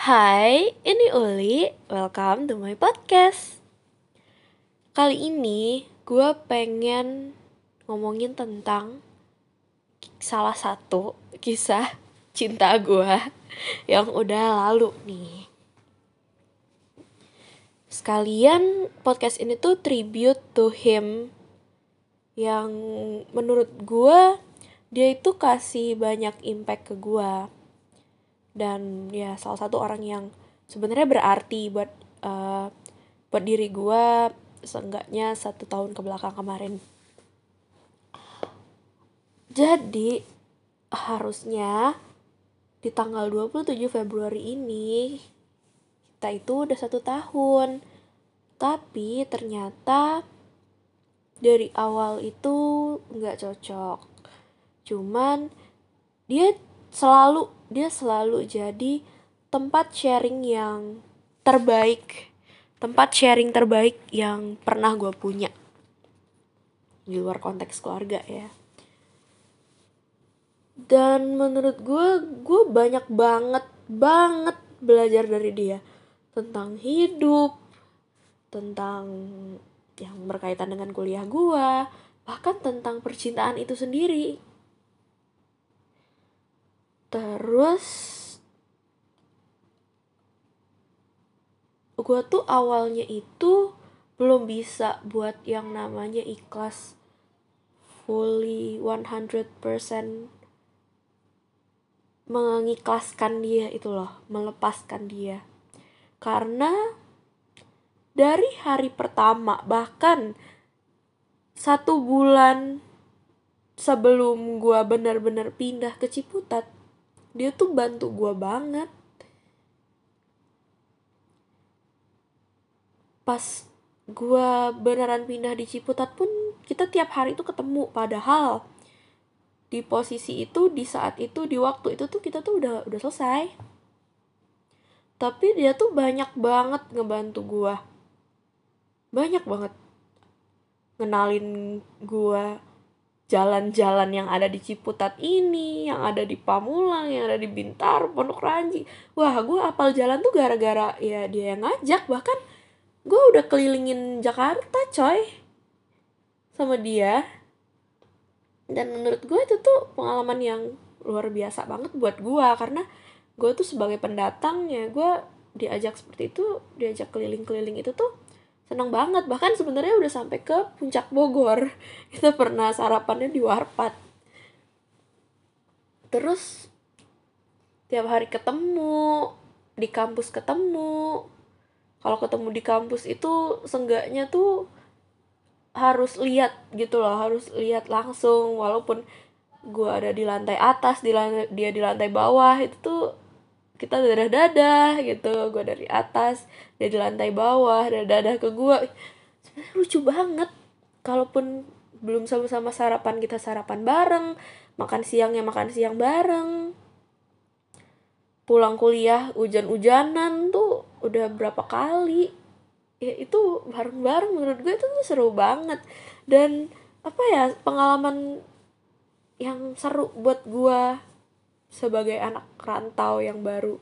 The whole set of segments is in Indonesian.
Hai, ini Uli. Welcome to my podcast. Kali ini gue pengen ngomongin tentang salah satu kisah cinta gue yang udah lalu nih. Sekalian podcast ini tuh tribute to him yang menurut gue dia itu kasih banyak impact ke gue dan ya salah satu orang yang sebenarnya berarti buat uh, buat diri gue seenggaknya satu tahun ke belakang kemarin. Jadi harusnya di tanggal 27 Februari ini kita itu udah satu tahun. Tapi ternyata dari awal itu nggak cocok cuman dia selalu dia selalu jadi tempat sharing yang terbaik. Tempat sharing terbaik yang pernah gue punya. Di luar konteks keluarga ya. Dan menurut gue gue banyak banget banget belajar dari dia. Tentang hidup tentang yang berkaitan dengan kuliah gue bahkan tentang percintaan itu sendiri terus gue tuh awalnya itu belum bisa buat yang namanya ikhlas fully 100% mengikhlaskan dia itu loh, melepaskan dia. Karena dari hari pertama bahkan satu bulan sebelum gue benar-benar pindah ke Ciputat dia tuh bantu gue banget. Pas gue beneran pindah di Ciputat pun kita tiap hari tuh ketemu. Padahal di posisi itu di saat itu di waktu itu tuh kita tuh udah udah selesai. Tapi dia tuh banyak banget ngebantu gue banyak banget. Ngenalin gue jalan-jalan yang ada di Ciputat ini, yang ada di Pamulang, yang ada di Bintar, Pondok Ranji. Wah, gue apal jalan tuh gara-gara ya dia yang ngajak. Bahkan gue udah kelilingin Jakarta, coy. Sama dia. Dan menurut gue itu tuh pengalaman yang luar biasa banget buat gue. Karena gue tuh sebagai pendatang ya, gue diajak seperti itu, diajak keliling-keliling itu tuh seneng banget. Bahkan sebenarnya udah sampai ke puncak Bogor. Kita pernah sarapannya di warpat. Terus tiap hari ketemu di kampus ketemu. Kalau ketemu di kampus itu senggaknya tuh harus lihat gitu loh harus lihat langsung. Walaupun gue ada di lantai atas di lantai, dia di lantai bawah itu tuh kita dadah dadah gitu. Gue dari atas dia di lantai bawah dadah dadah ke gue sebenarnya lucu banget. Kalaupun belum sama-sama sarapan kita sarapan bareng makan siangnya makan siang bareng. Pulang kuliah hujan-hujanan tuh udah berapa kali. Ya itu bareng-bareng menurut gue itu tuh seru banget. Dan apa ya pengalaman yang seru buat gue sebagai anak rantau yang baru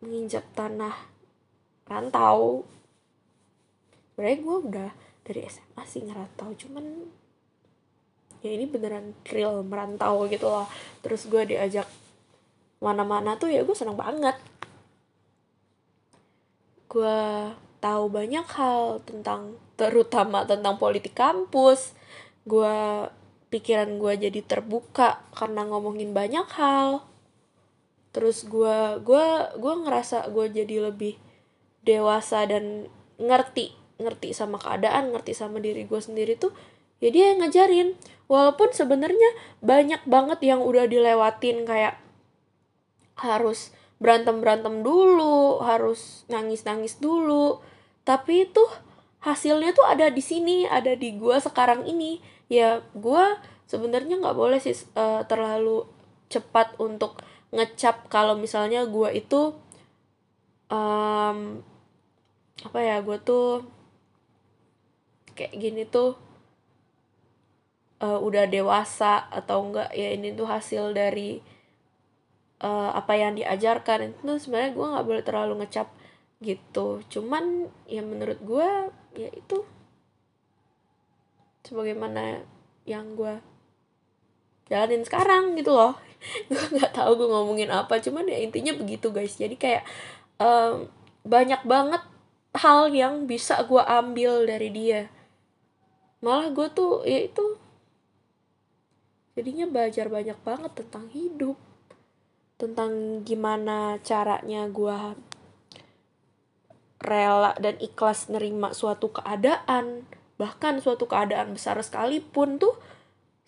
menginjak tanah rantau sebenarnya gue udah dari SMA sih ngerantau cuman ya ini beneran real merantau gitu loh. Terus gue diajak mana-mana tuh ya gue seneng banget. Gue tahu banyak hal tentang terutama tentang politik kampus. Gue pikiran gue jadi terbuka karena ngomongin banyak hal. Terus gue gue gue ngerasa gue jadi lebih dewasa dan ngerti ngerti sama keadaan ngerti sama diri gue sendiri tuh ya dia yang ngajarin. Walaupun sebenarnya banyak banget yang udah dilewatin kayak harus berantem berantem dulu harus nangis nangis dulu. Tapi itu hasilnya tuh ada di sini ada di gue sekarang ini ya gue sebenarnya nggak boleh sih uh, terlalu cepat untuk ngecap kalau misalnya gue itu um, apa ya gue tuh kayak gini tuh uh, udah dewasa atau enggak ya ini tuh hasil dari uh, apa yang diajarkan. Itu sebenarnya gue nggak boleh terlalu ngecap gitu. Cuman ya menurut gue ya itu sebagaimana yang gue jalanin sekarang gitu loh. Gue nggak tahu gue ngomongin apa cuman ya intinya begitu guys. Jadi kayak um, banyak banget hal yang bisa gue ambil dari dia. Malah gue tuh ya itu jadinya belajar banyak banget tentang hidup tentang gimana caranya gue rela dan ikhlas nerima suatu keadaan bahkan suatu keadaan besar sekalipun tuh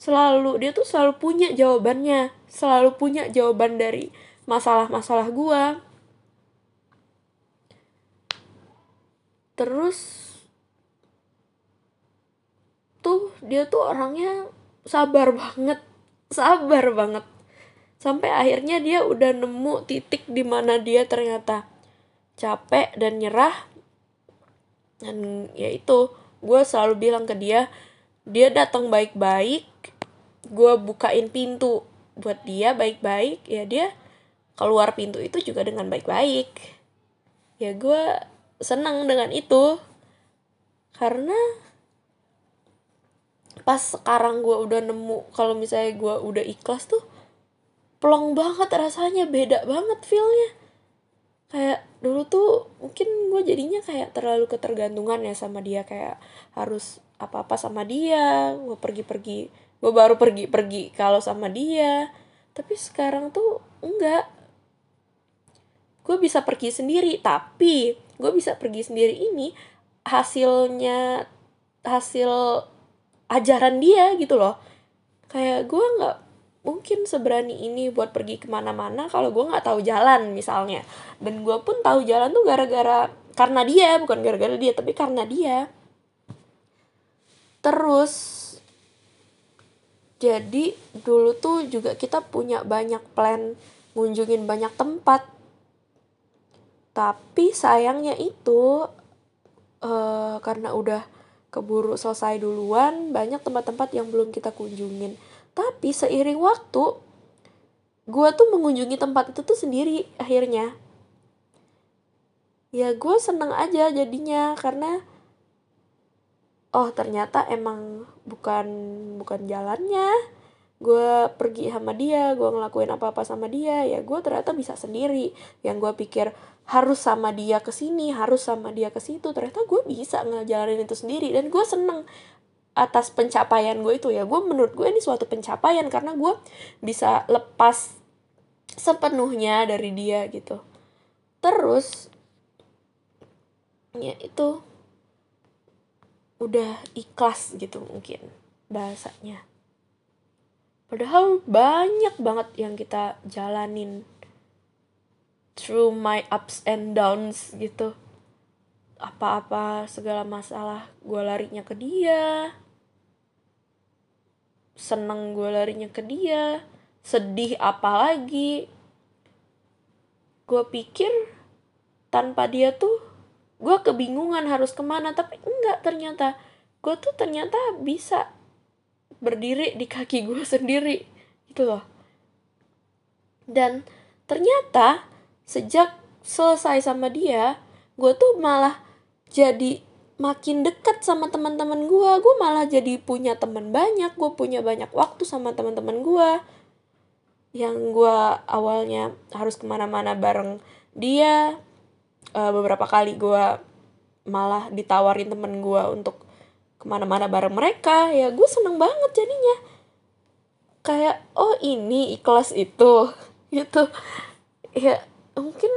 selalu dia tuh selalu punya jawabannya. Selalu punya jawaban dari masalah-masalah gue terus tuh dia tuh orangnya sabar banget. Sabar banget. Sampai akhirnya dia udah nemu titik di mana dia ternyata capek dan nyerah. Dan ya itu gue selalu bilang ke dia dia datang baik-baik gue bukain pintu buat dia baik-baik. Ya dia keluar pintu itu juga dengan baik-baik. Ya gue senang dengan itu. Karena pas sekarang gue udah nemu kalau misalnya gue udah ikhlas tuh plong banget rasanya beda banget feelnya kayak dulu tuh mungkin gue jadinya kayak terlalu ketergantungan ya sama dia kayak harus apa-apa sama dia gue pergi-pergi gue baru pergi-pergi kalau sama dia. Tapi sekarang tuh enggak. Gue bisa pergi sendiri tapi gue bisa pergi sendiri ini hasilnya hasil ajaran dia gitu loh. Kayak gue nggak mungkin seberani ini buat pergi ke mana-mana kalau gue nggak tahu jalan misalnya. Dan gue pun tahu jalan tuh gara-gara karena dia bukan gara-gara dia tapi karena dia. Terus jadi dulu tuh juga kita punya banyak plan ngunjungin banyak tempat. Tapi sayangnya itu uh, karena udah keburu selesai duluan banyak tempat-tempat yang belum kita kunjungin tapi seiring waktu, gue tuh mengunjungi tempat itu tuh sendiri akhirnya. Ya gue seneng aja jadinya karena oh ternyata emang bukan bukan jalannya. Gue pergi sama dia gue ngelakuin apa apa sama dia ya gue ternyata bisa sendiri. Yang gue pikir harus sama dia ke sini harus sama dia ke situ ternyata gue bisa ngejalanin itu sendiri. Dan gue seneng atas pencapaian gue itu ya. Gue menurut gue ini suatu pencapaian karena gue bisa lepas sepenuhnya dari dia gitu. Terus ya itu udah ikhlas gitu mungkin bahasanya. Padahal banyak banget yang kita jalanin through my ups and downs gitu apa-apa segala masalah gue larinya ke dia. Seneng gue larinya ke dia. Sedih apalagi gue pikir tanpa dia tuh gue kebingungan harus ke mana tapi enggak ternyata. Gue tuh ternyata bisa berdiri di kaki gue sendiri gitu loh. Dan ternyata sejak selesai sama dia gue tuh malah jadi makin dekat sama teman-teman gue gue malah jadi punya teman banyak gue punya banyak waktu sama teman-teman gue yang gue awalnya harus ke mana-mana bareng dia uh, beberapa kali gue malah ditawarin temen gue untuk ke mana-mana bareng mereka. Ya gue seneng banget jadinya. Kayak oh ini ikhlas itu gitu. Ya mungkin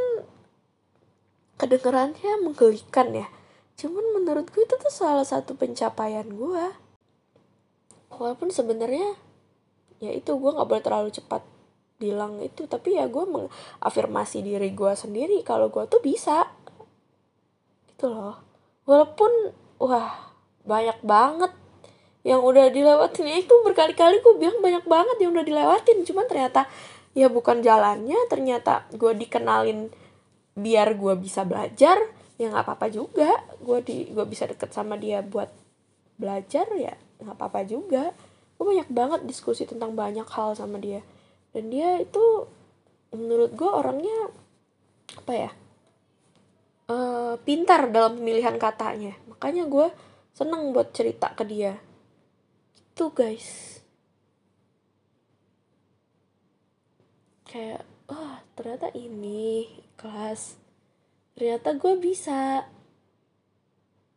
kedengerannya menggelikan ya cuman menurut gue itu tuh salah satu pencapaian gue walaupun sebenarnya ya itu gue nggak boleh terlalu cepat bilang itu. Tapi ya gue mengafirmasi diri gue sendiri kalau gue tuh bisa. Gitu loh. Walaupun wah banyak banget yang udah dilewatin. Ya itu berkali-kali gue bilang banyak banget yang udah dilewatin. Cuman ternyata ya bukan jalannya. Ternyata gue dikenalin biar gue bisa belajar ya nggak apa-apa juga gue di gue bisa deket sama dia buat belajar ya nggak apa-apa juga. Gue banyak banget diskusi tentang banyak hal sama dia. Dan dia itu menurut gue orangnya apa ya uh, pintar dalam pemilihan katanya. Makanya gue seneng buat cerita ke dia. Itu guys. Kayak wah oh, ternyata ini kelas. Ternyata gue bisa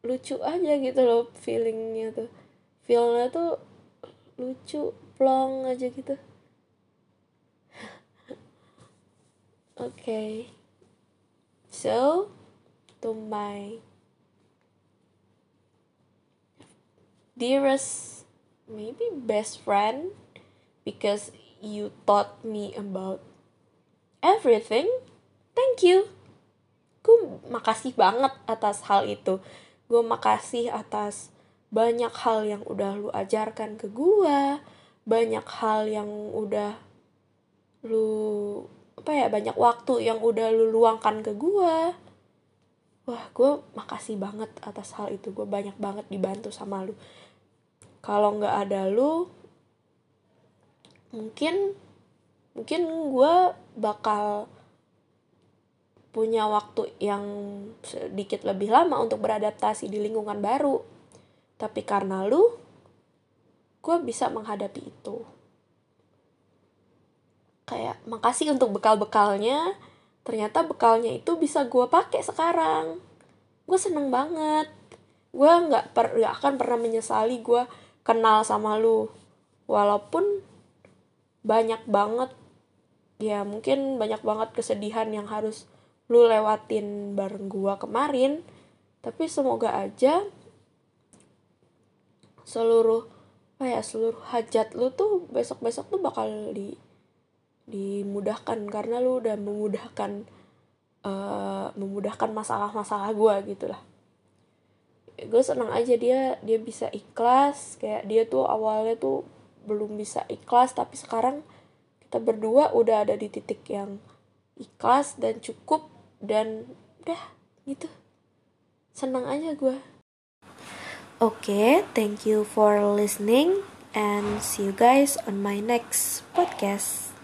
lucu aja gitu loh feelingnya tuh. Feelnya tuh lucu plong aja gitu. Okay so to my dearest maybe best friend because you taught me about everything. Thank you. Gue makasih banget atas hal itu gue makasih atas banyak hal yang udah lu ajarkan ke gue banyak hal yang udah lu apa ya banyak waktu yang udah lu luangkan ke gue wah gue makasih banget atas hal itu. Gue banyak banget dibantu sama lu. Kalau nggak ada lu mungkin mungkin gue bakal punya waktu yang sedikit lebih lama untuk beradaptasi di lingkungan baru. Tapi karena lu gue bisa menghadapi itu. Kayak makasih untuk bekal-bekalnya. Ternyata bekalnya itu bisa gue pakai sekarang. Gue seneng banget. Gue nggak per gak akan pernah menyesali gue kenal sama lu. Walaupun banyak banget ya mungkin banyak banget kesedihan yang harus lu lewatin bareng gue kemarin tapi semoga aja seluruh apa ya seluruh hajat lu tuh besok besok tuh bakal di dimudahkan karena lu udah memudahkan uh, memudahkan masalah-masalah gue gitu lah. Gue seneng aja dia dia bisa ikhlas kayak dia tuh awalnya tuh belum bisa ikhlas tapi sekarang kita berdua udah ada di titik yang ikhlas dan cukup dan udah gitu seneng aja gue oke thank you for listening and see you guys on my next podcast.